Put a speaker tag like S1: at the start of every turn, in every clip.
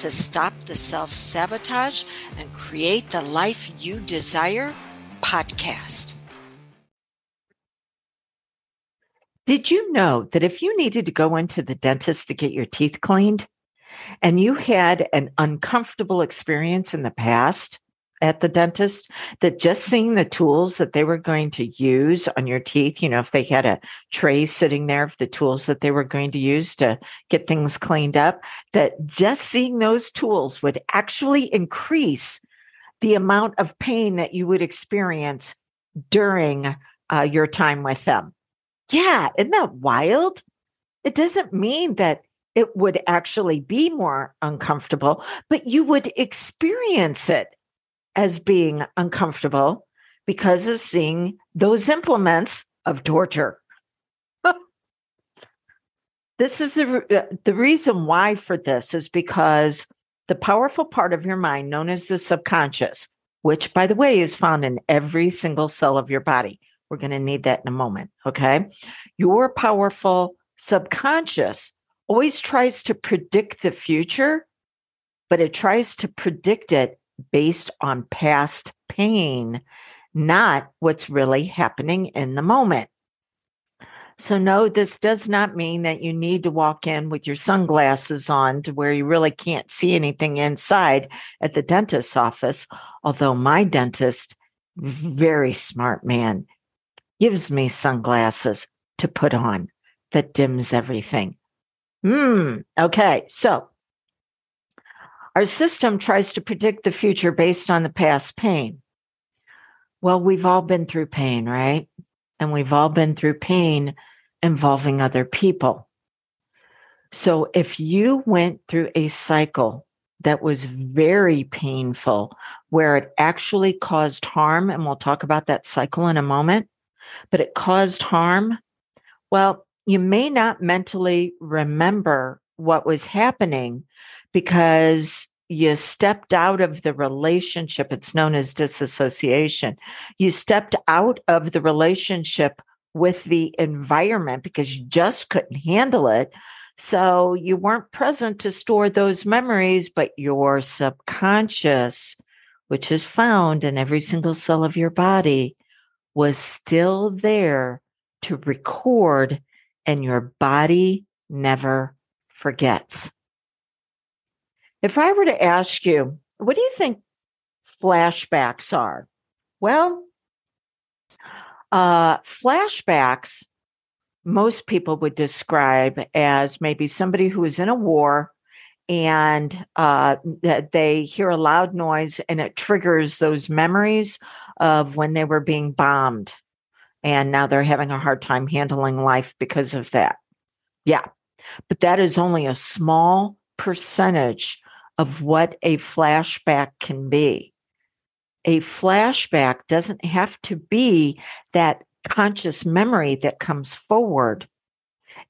S1: to Stop the Self Sabotage and Create the Life You Desire podcast. Did you know that if you needed to go into the dentist to get your teeth cleaned and you had an uncomfortable experience in the past, at the dentist that just seeing the tools that they were going to use on your teeth, you know, if they had a tray sitting there of the tools that they were going to use to get things cleaned up, that just seeing those tools would actually increase the amount of pain that you would experience during uh, your time with them. Yeah, isn't that wild? It doesn't mean that it would actually be more uncomfortable, but you would experience it as being uncomfortable because of seeing those implements of torture. this is the, uh, the reason why for this is because the powerful part of your mind known as the subconscious, which by the way is found in every single cell of your body. We're going to need that in a moment. Okay. Your powerful subconscious always tries to predict the future, but it tries to predict it based on past pain, not what's really happening in the moment. So, no, this does not mean that you need to walk in with your sunglasses on to where you really can't see anything inside at the dentist's office. Although my dentist, very smart man, gives me sunglasses to put on that dims everything. Hmm. Okay. So our system tries to predict the future based on the past pain. Well, we've all been through pain, right? And we've all been through pain involving other people. So if you went through a cycle that was very painful, where it actually caused harm, and we'll talk about that cycle in a moment, but it caused harm, well, you may not mentally remember what was happening because you stepped out of the relationship. It's known as disassociation. You stepped out of the relationship with the environment because you just couldn't handle it. So you weren't present to store those memories, but your subconscious, which is found in every single cell of your body, was still there to record, and your body never forgets. If I were to ask you, what do you think flashbacks are? Well, uh, flashbacks, most people would describe as maybe somebody who is in a war and uh, that they hear a loud noise and it triggers those memories of when they were being bombed. And now they're having a hard time handling life because of that. Yeah. But that is only a small percentage of what a flashback can be. A flashback doesn't have to be that conscious memory that comes forward.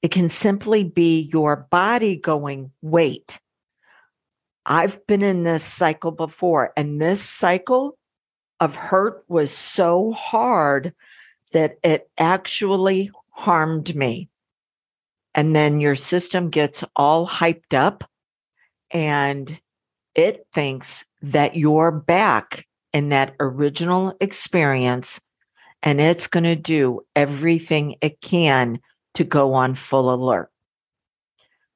S1: It can simply be your body going, wait, I've been in this cycle before, and this cycle of hurt was so hard that it actually harmed me. And then your system gets all hyped up and it thinks that you're back in that original experience and it's going to do everything it can to go on full alert.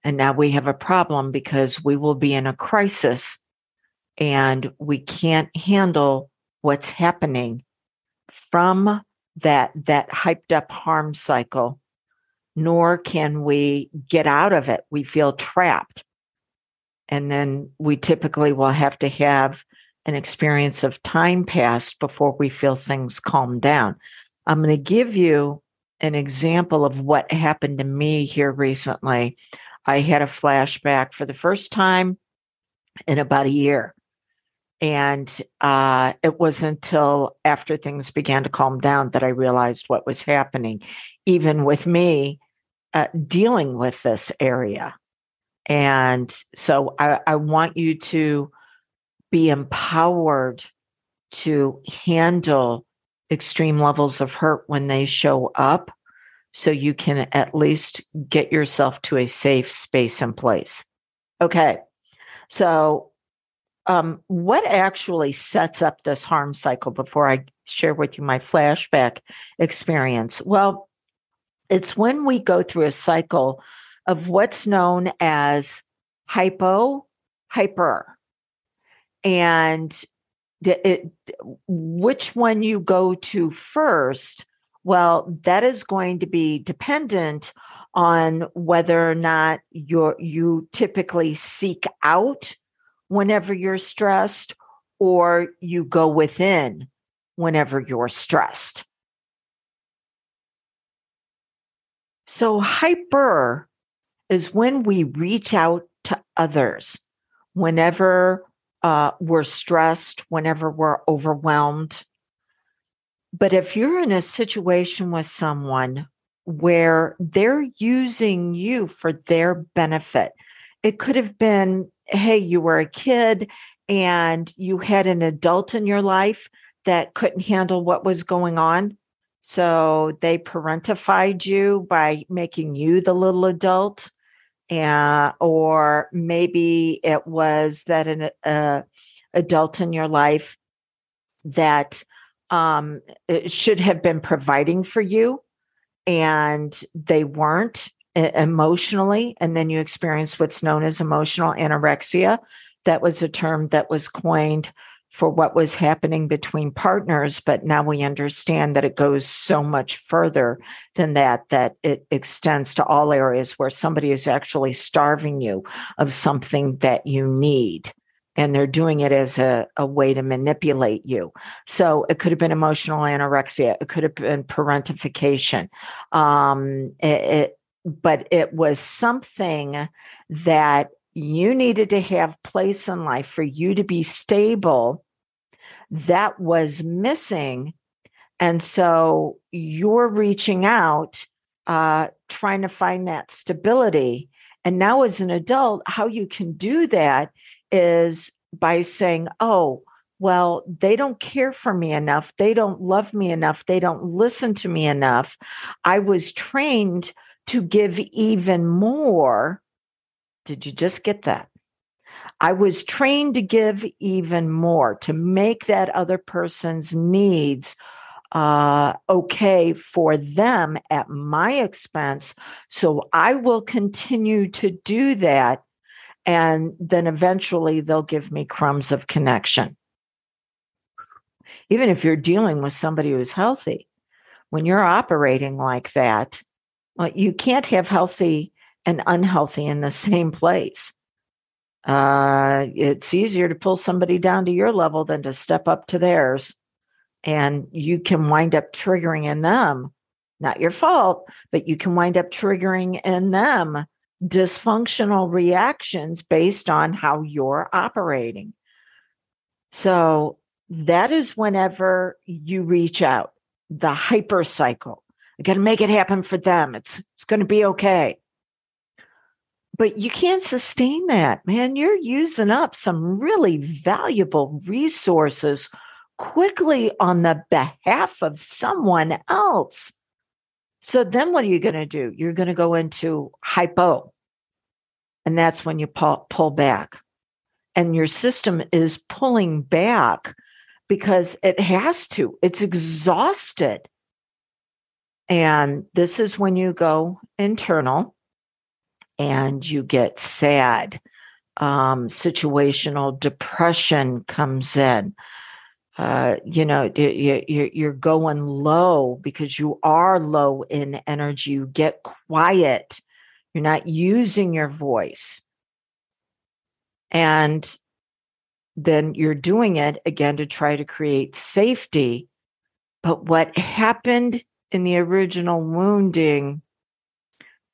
S1: And now we have a problem because we will be in a crisis and we can't handle what's happening from that that hyped up harm cycle nor can we get out of it we feel trapped and then we typically will have to have an experience of time pass before we feel things calm down. I'm going to give you an example of what happened to me here recently. I had a flashback for the first time in about a year. And uh, it wasn't until after things began to calm down that I realized what was happening, even with me uh, dealing with this area. And so I, I want you to be empowered to handle extreme levels of hurt when they show up so you can at least get yourself to a safe space and place. Okay. So, um, what actually sets up this harm cycle before I share with you my flashback experience? Well, it's when we go through a cycle of what's known as hypo hyper. And the, it, which one you go to first, well, that is going to be dependent on whether or not you you typically seek out whenever you're stressed or you go within whenever you're stressed. So hyper is when we reach out to others whenever uh, we're stressed, whenever we're overwhelmed. But if you're in a situation with someone where they're using you for their benefit, it could have been, hey, you were a kid and you had an adult in your life that couldn't handle what was going on. So they parentified you by making you the little adult or maybe it was that an uh, adult in your life that um, should have been providing for you and they weren't emotionally and then you experience what's known as emotional anorexia. That was a term that was coined for what was happening between partners but now we understand that it goes so much further than that that it extends to all areas where somebody is actually starving you of something that you need and they're doing it as a, a way to manipulate you. So it could have been emotional anorexia. It could have been parentification. Um, it, it, but it was something that you needed to have place in life for you to be stable that was missing. And so you're reaching out, uh, trying to find that stability. And now, as an adult, how you can do that is by saying, oh, well, they don't care for me enough. They don't love me enough. They don't listen to me enough. I was trained to give even more. Did you just get that? I was trained to give even more, to make that other person's needs uh, okay for them at my expense. So I will continue to do that. And then eventually they'll give me crumbs of connection. Even if you're dealing with somebody who's healthy, when you're operating like that, well, you can't have healthy and unhealthy in the same place uh, it's easier to pull somebody down to your level than to step up to theirs. And you can wind up triggering in them, not your fault, but you can wind up triggering in them dysfunctional reactions based on how you're operating. So that is whenever you reach out, the hyper cycle. I got to make it happen for them. It's it's going to be okay but you can't sustain that, man. You're using up some really valuable resources quickly on the behalf of someone else. So then what are you going to do? You're going to go into hypo. And that's when you pull, pull back. And your system is pulling back because it has to, it's exhausted. And this is when you go internal and you get sad. Um, situational depression comes in. Uh, you know, you're going low because you are low in energy. You get quiet. You're not using your voice. And then you're doing it again to try to create safety. But what happened in the original wounding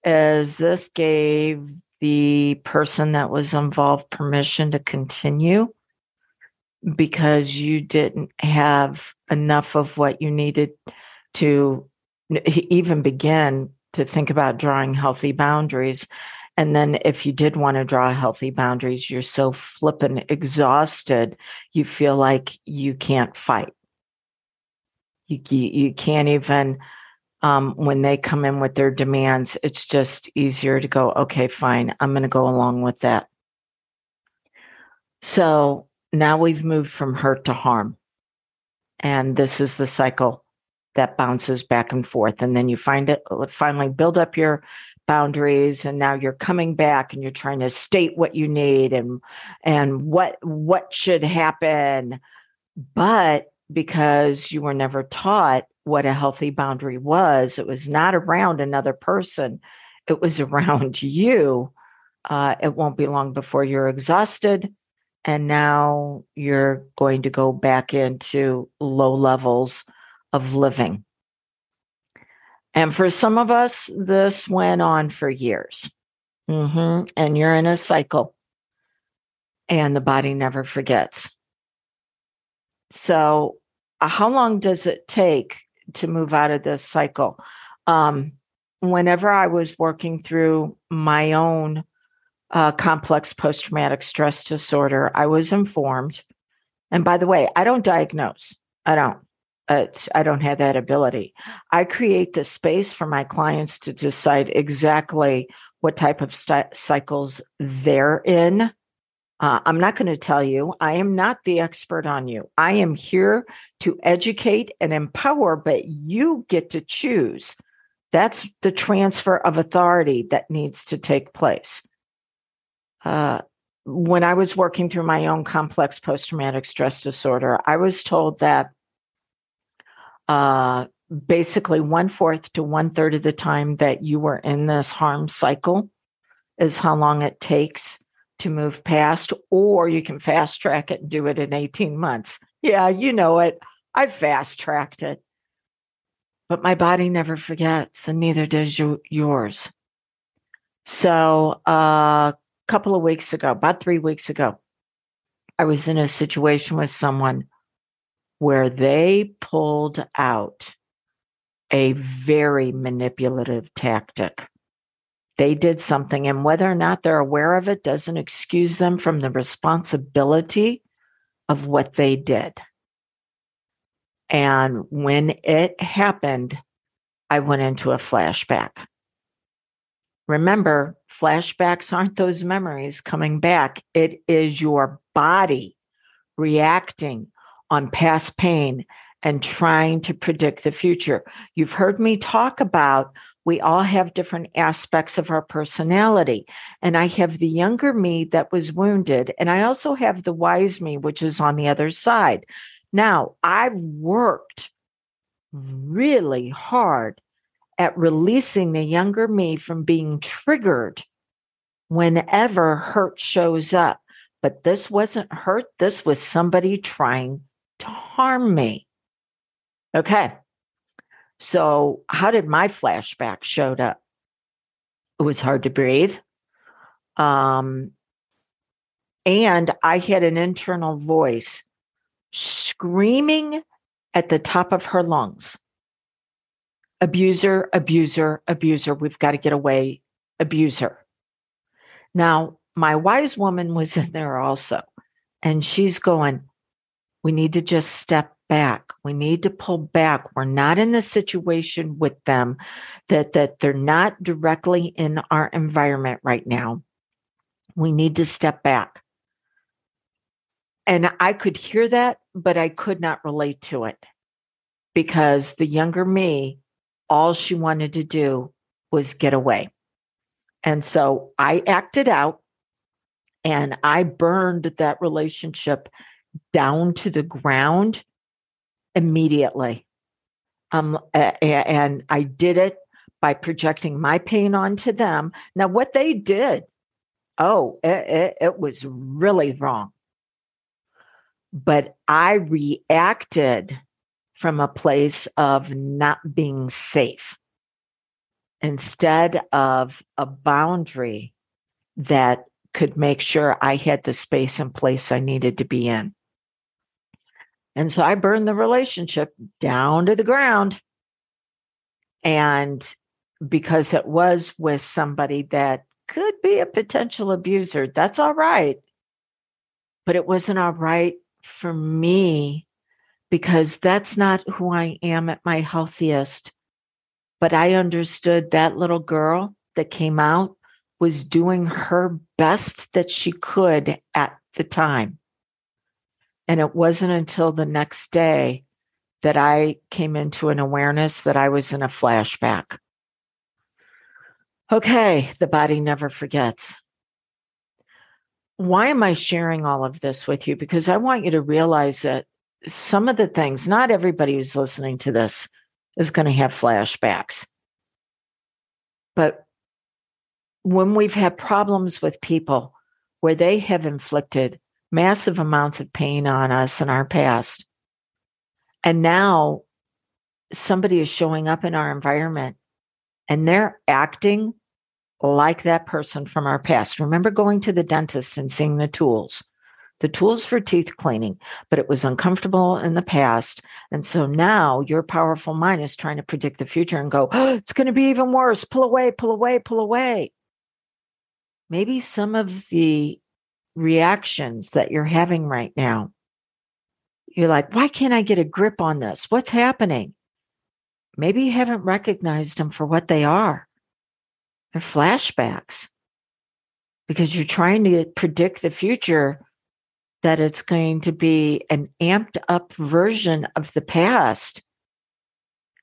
S1: is this gave the person that was involved permission to continue because you didn't have enough of what you needed to even begin to think about drawing healthy boundaries. And then if you did want to draw healthy boundaries, you're so flippin' exhausted, you feel like you can't fight. You, you, you can't even, um, when they come in with their demands, it's just easier to go, okay, fine, I'm going to go along with that. So now we've moved from hurt to harm. And this is the cycle that bounces back and forth. And then you find it finally build up your boundaries and now you're coming back and you're trying to state what you need and and what what should happen. But because you were never taught what a healthy boundary was, it was not around another person, it was around you. Uh, it won't be long before you're exhausted and now you're going to go back into low levels of living. And for some of us, this went on for years. Mm-hmm. And you're in a cycle, and the body never forgets. So, uh, how long does it take to move out of this cycle? Um, whenever I was working through my own uh, complex post traumatic stress disorder, I was informed. And by the way, I don't diagnose. I don't. I don't have that ability. I create the space for my clients to decide exactly what type of st- cycles they're in. Uh, I'm not going to tell you. I am not the expert on you. I am here to educate and empower, but you get to choose. That's the transfer of authority that needs to take place uh, when I was working through my own complex post traumatic stress disorder, I was told that uh, basically one fourth to one third of the time that you were in this harm cycle is how long it takes to move past, or you can fast track it and do it in 18 months. Yeah, you know it. I fast tracked it. But my body never forgets, and neither does you, yours. So, uh, a couple of weeks ago, about three weeks ago, I was in a situation with someone where they pulled out a very manipulative tactic. They did something, and whether or not they're aware of it doesn't excuse them from the responsibility of what they did. And when it happened, I went into a flashback. Remember, flashbacks aren't those memories coming back. It is your body reacting on past pain and trying to predict the future. You've heard me talk about we all have different aspects of our personality. And I have the younger me that was wounded, and I also have the wise me, which is on the other side. Now, I've worked really hard at releasing the younger me from being triggered whenever hurt shows up. But this wasn't hurt, this was somebody trying to harm me. Okay. So, how did my flashback showed up? It was hard to breathe. Um, and I had an internal voice screaming at the top of her lungs abuser, abuser, abuser. We've got to get away, abuser. Now, my wise woman was in there also, and she's going, We need to just step back. We need to pull back. We're not in the situation with them that, that they're not directly in our environment right now. We need to step back. And I could hear that, but I could not relate to it because the younger me all she wanted to do was get away. And so I acted out and I burned that relationship down to the ground immediately. Um, and I did it by projecting my pain onto them. Now, what they did, oh, it, it, it was really wrong. But I reacted from a place of not being safe instead of a boundary that could make sure I had the space and place I needed to be in. And so I burned the relationship down to the ground. And because it was with somebody that could be a potential abuser, that's all right. But it wasn't all right for me because that's not who I am at my healthiest. But I understood that little girl that came out was doing her best that she could at the time. And it wasn't until the next day that I came into an awareness that I was in a flashback. Okay, the body never forgets. Why am I sharing all of this with you? Because I want you to realize that some of the things, not everybody who's listening to this is going to have flashbacks. But when we've had problems with people where they have inflicted massive amounts of pain on us in our past, and now somebody is showing up in our environment and they're acting like that person from our past. Remember going to the dentist and seeing the tools, the tools for teeth cleaning, but it was uncomfortable in the past. And so now your powerful mind is trying to predict the future and go, oh, it's going to be even worse. Pull away, pull away, pull away maybe some of the reactions that you're having right now, you're like, why can't I get a grip on this? What's happening? Maybe you haven't recognized them for what they are. They're flashbacks because you're trying to predict the future that it's going to be an amped up version of the past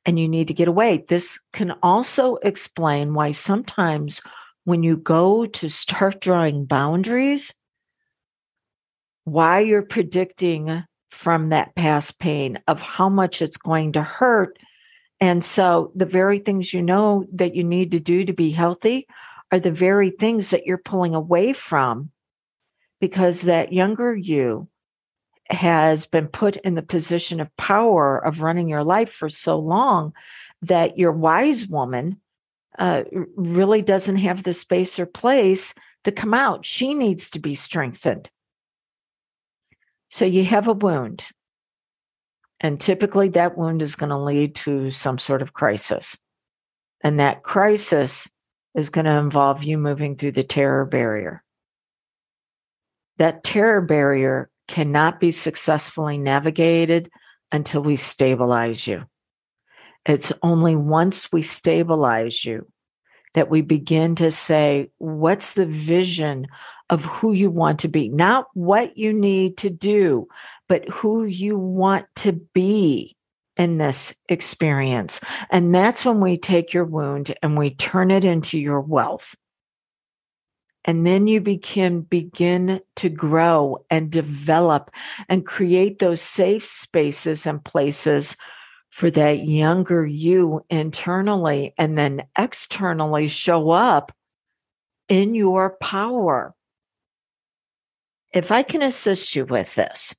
S1: and you need to get away. This can also explain why sometimes when you go to start drawing boundaries, why you're predicting from that past pain of how much it's going to hurt. And so the very things you know that you need to do to be healthy are the very things that you're pulling away from because that younger you has been put in the position of power of running your life for so long that your wise woman uh, really doesn't have the space or place to come out. She needs to be strengthened. So you have a wound. And typically that wound is going to lead to some sort of crisis. And that crisis is going to involve you moving through the terror barrier. That terror barrier cannot be successfully navigated until we stabilize you. It's only once we stabilize you that we begin to say, what's the vision of who you want to be? Not what you need to do, but who you want to be in this experience. And that's when we take your wound and we turn it into your wealth. And then you begin begin to grow and develop and create those safe spaces and places for that younger you internally and then externally show up in your power. If I can assist you with this,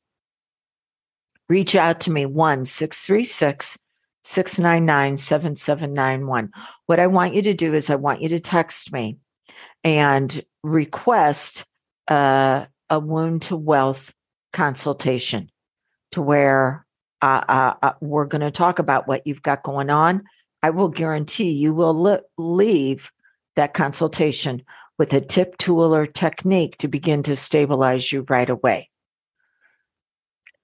S1: reach out to me 1 636 699 7791. What I want you to do is, I want you to text me and request uh, a wound to wealth consultation to where uh, uh, uh, we're going to talk about what you've got going on. I will guarantee you will li- leave that consultation with a tip, tool, or technique to begin to stabilize you right away.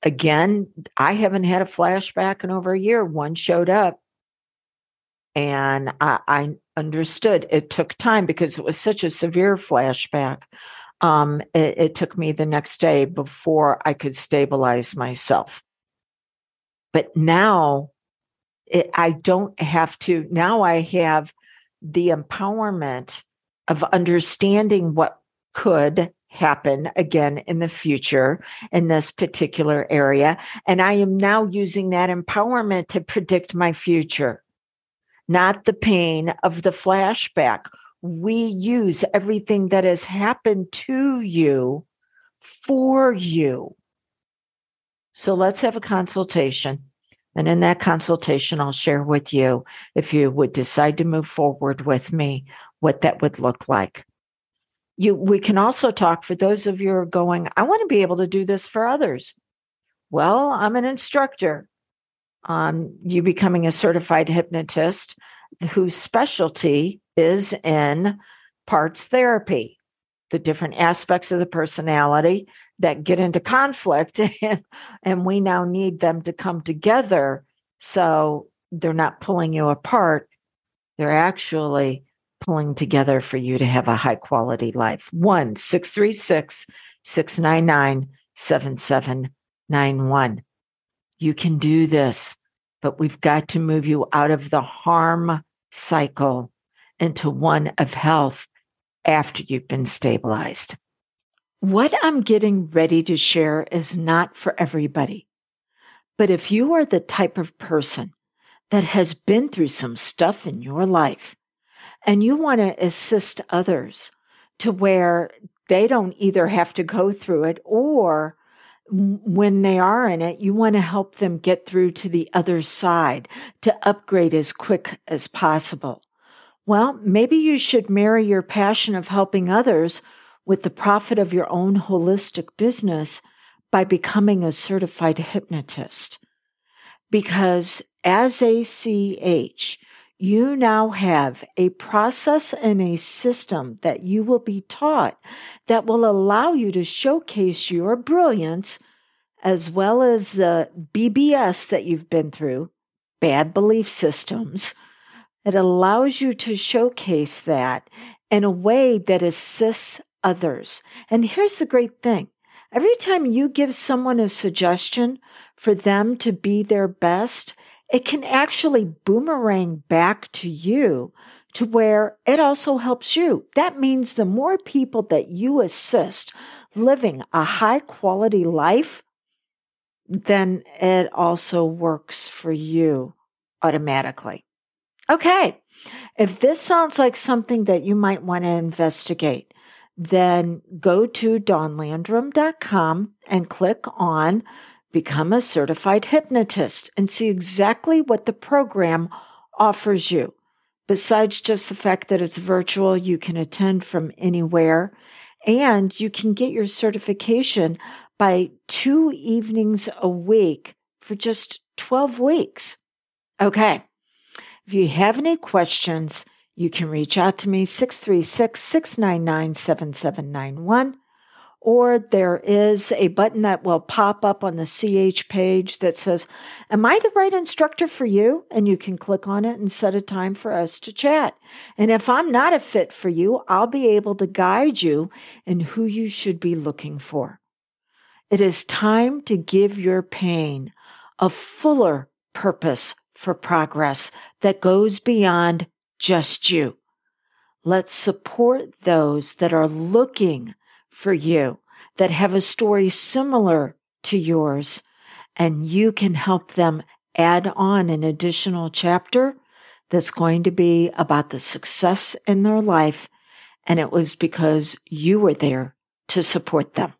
S1: Again, I haven't had a flashback in over a year. One showed up and I, I understood it took time because it was such a severe flashback. Um, it, it took me the next day before I could stabilize myself. But now it, I don't have to, now I have the empowerment of understanding what could happen again in the future in this particular area. And I am now using that empowerment to predict my future, not the pain of the flashback. We use everything that has happened to you for you. So let's have a consultation. And in that consultation, I'll share with you if you would decide to move forward with me, what that would look like. You, we can also talk for those of you who are going, I want to be able to do this for others. Well, I'm an instructor on you becoming a certified hypnotist whose specialty is in parts therapy, the different aspects of the personality that get into conflict. And, and we now need them to come together so they're not pulling you apart. They're actually pulling together for you to have a high quality life. 1 636 699 7791. You can do this, but we've got to move you out of the harm cycle into one of health after you've been stabilized. What I'm getting ready to share is not for everybody. But if you are the type of person that has been through some stuff in your life and you want to assist others to where they don't either have to go through it or when they are in it, you want to help them get through to the other side to upgrade as quick as possible. Well, maybe you should marry your passion of helping others with the profit of your own holistic business by becoming a certified hypnotist. Because as a CH, you now have a process and a system that you will be taught that will allow you to showcase your brilliance as well as the BBS that you've been through, bad belief systems. It allows you to showcase that in a way that assists others. And here's the great thing every time you give someone a suggestion for them to be their best, it can actually boomerang back to you to where it also helps you. That means the more people that you assist living a high quality life, then it also works for you automatically. Okay. If this sounds like something that you might want to investigate, then go to dawnlandrum.com and click on Become a Certified Hypnotist and see exactly what the program offers you. Besides just the fact that it's virtual, you can attend from anywhere and you can get your certification by two evenings a week for just 12 weeks. Okay. If you have any questions, you can reach out to me 636 699 7791 or there is a button that will pop up on the CH page that says, Am I the right instructor for you? And you can click on it and set a time for us to chat. And if I'm not a fit for you, I'll be able to guide you in who you should be looking for. It is time to give your pain a fuller purpose for progress that goes beyond just you. Let's support those that are looking for you that have a story similar to yours, and you can help them add on an additional chapter that's going to be about the success in their life. And it was because you were there to support them.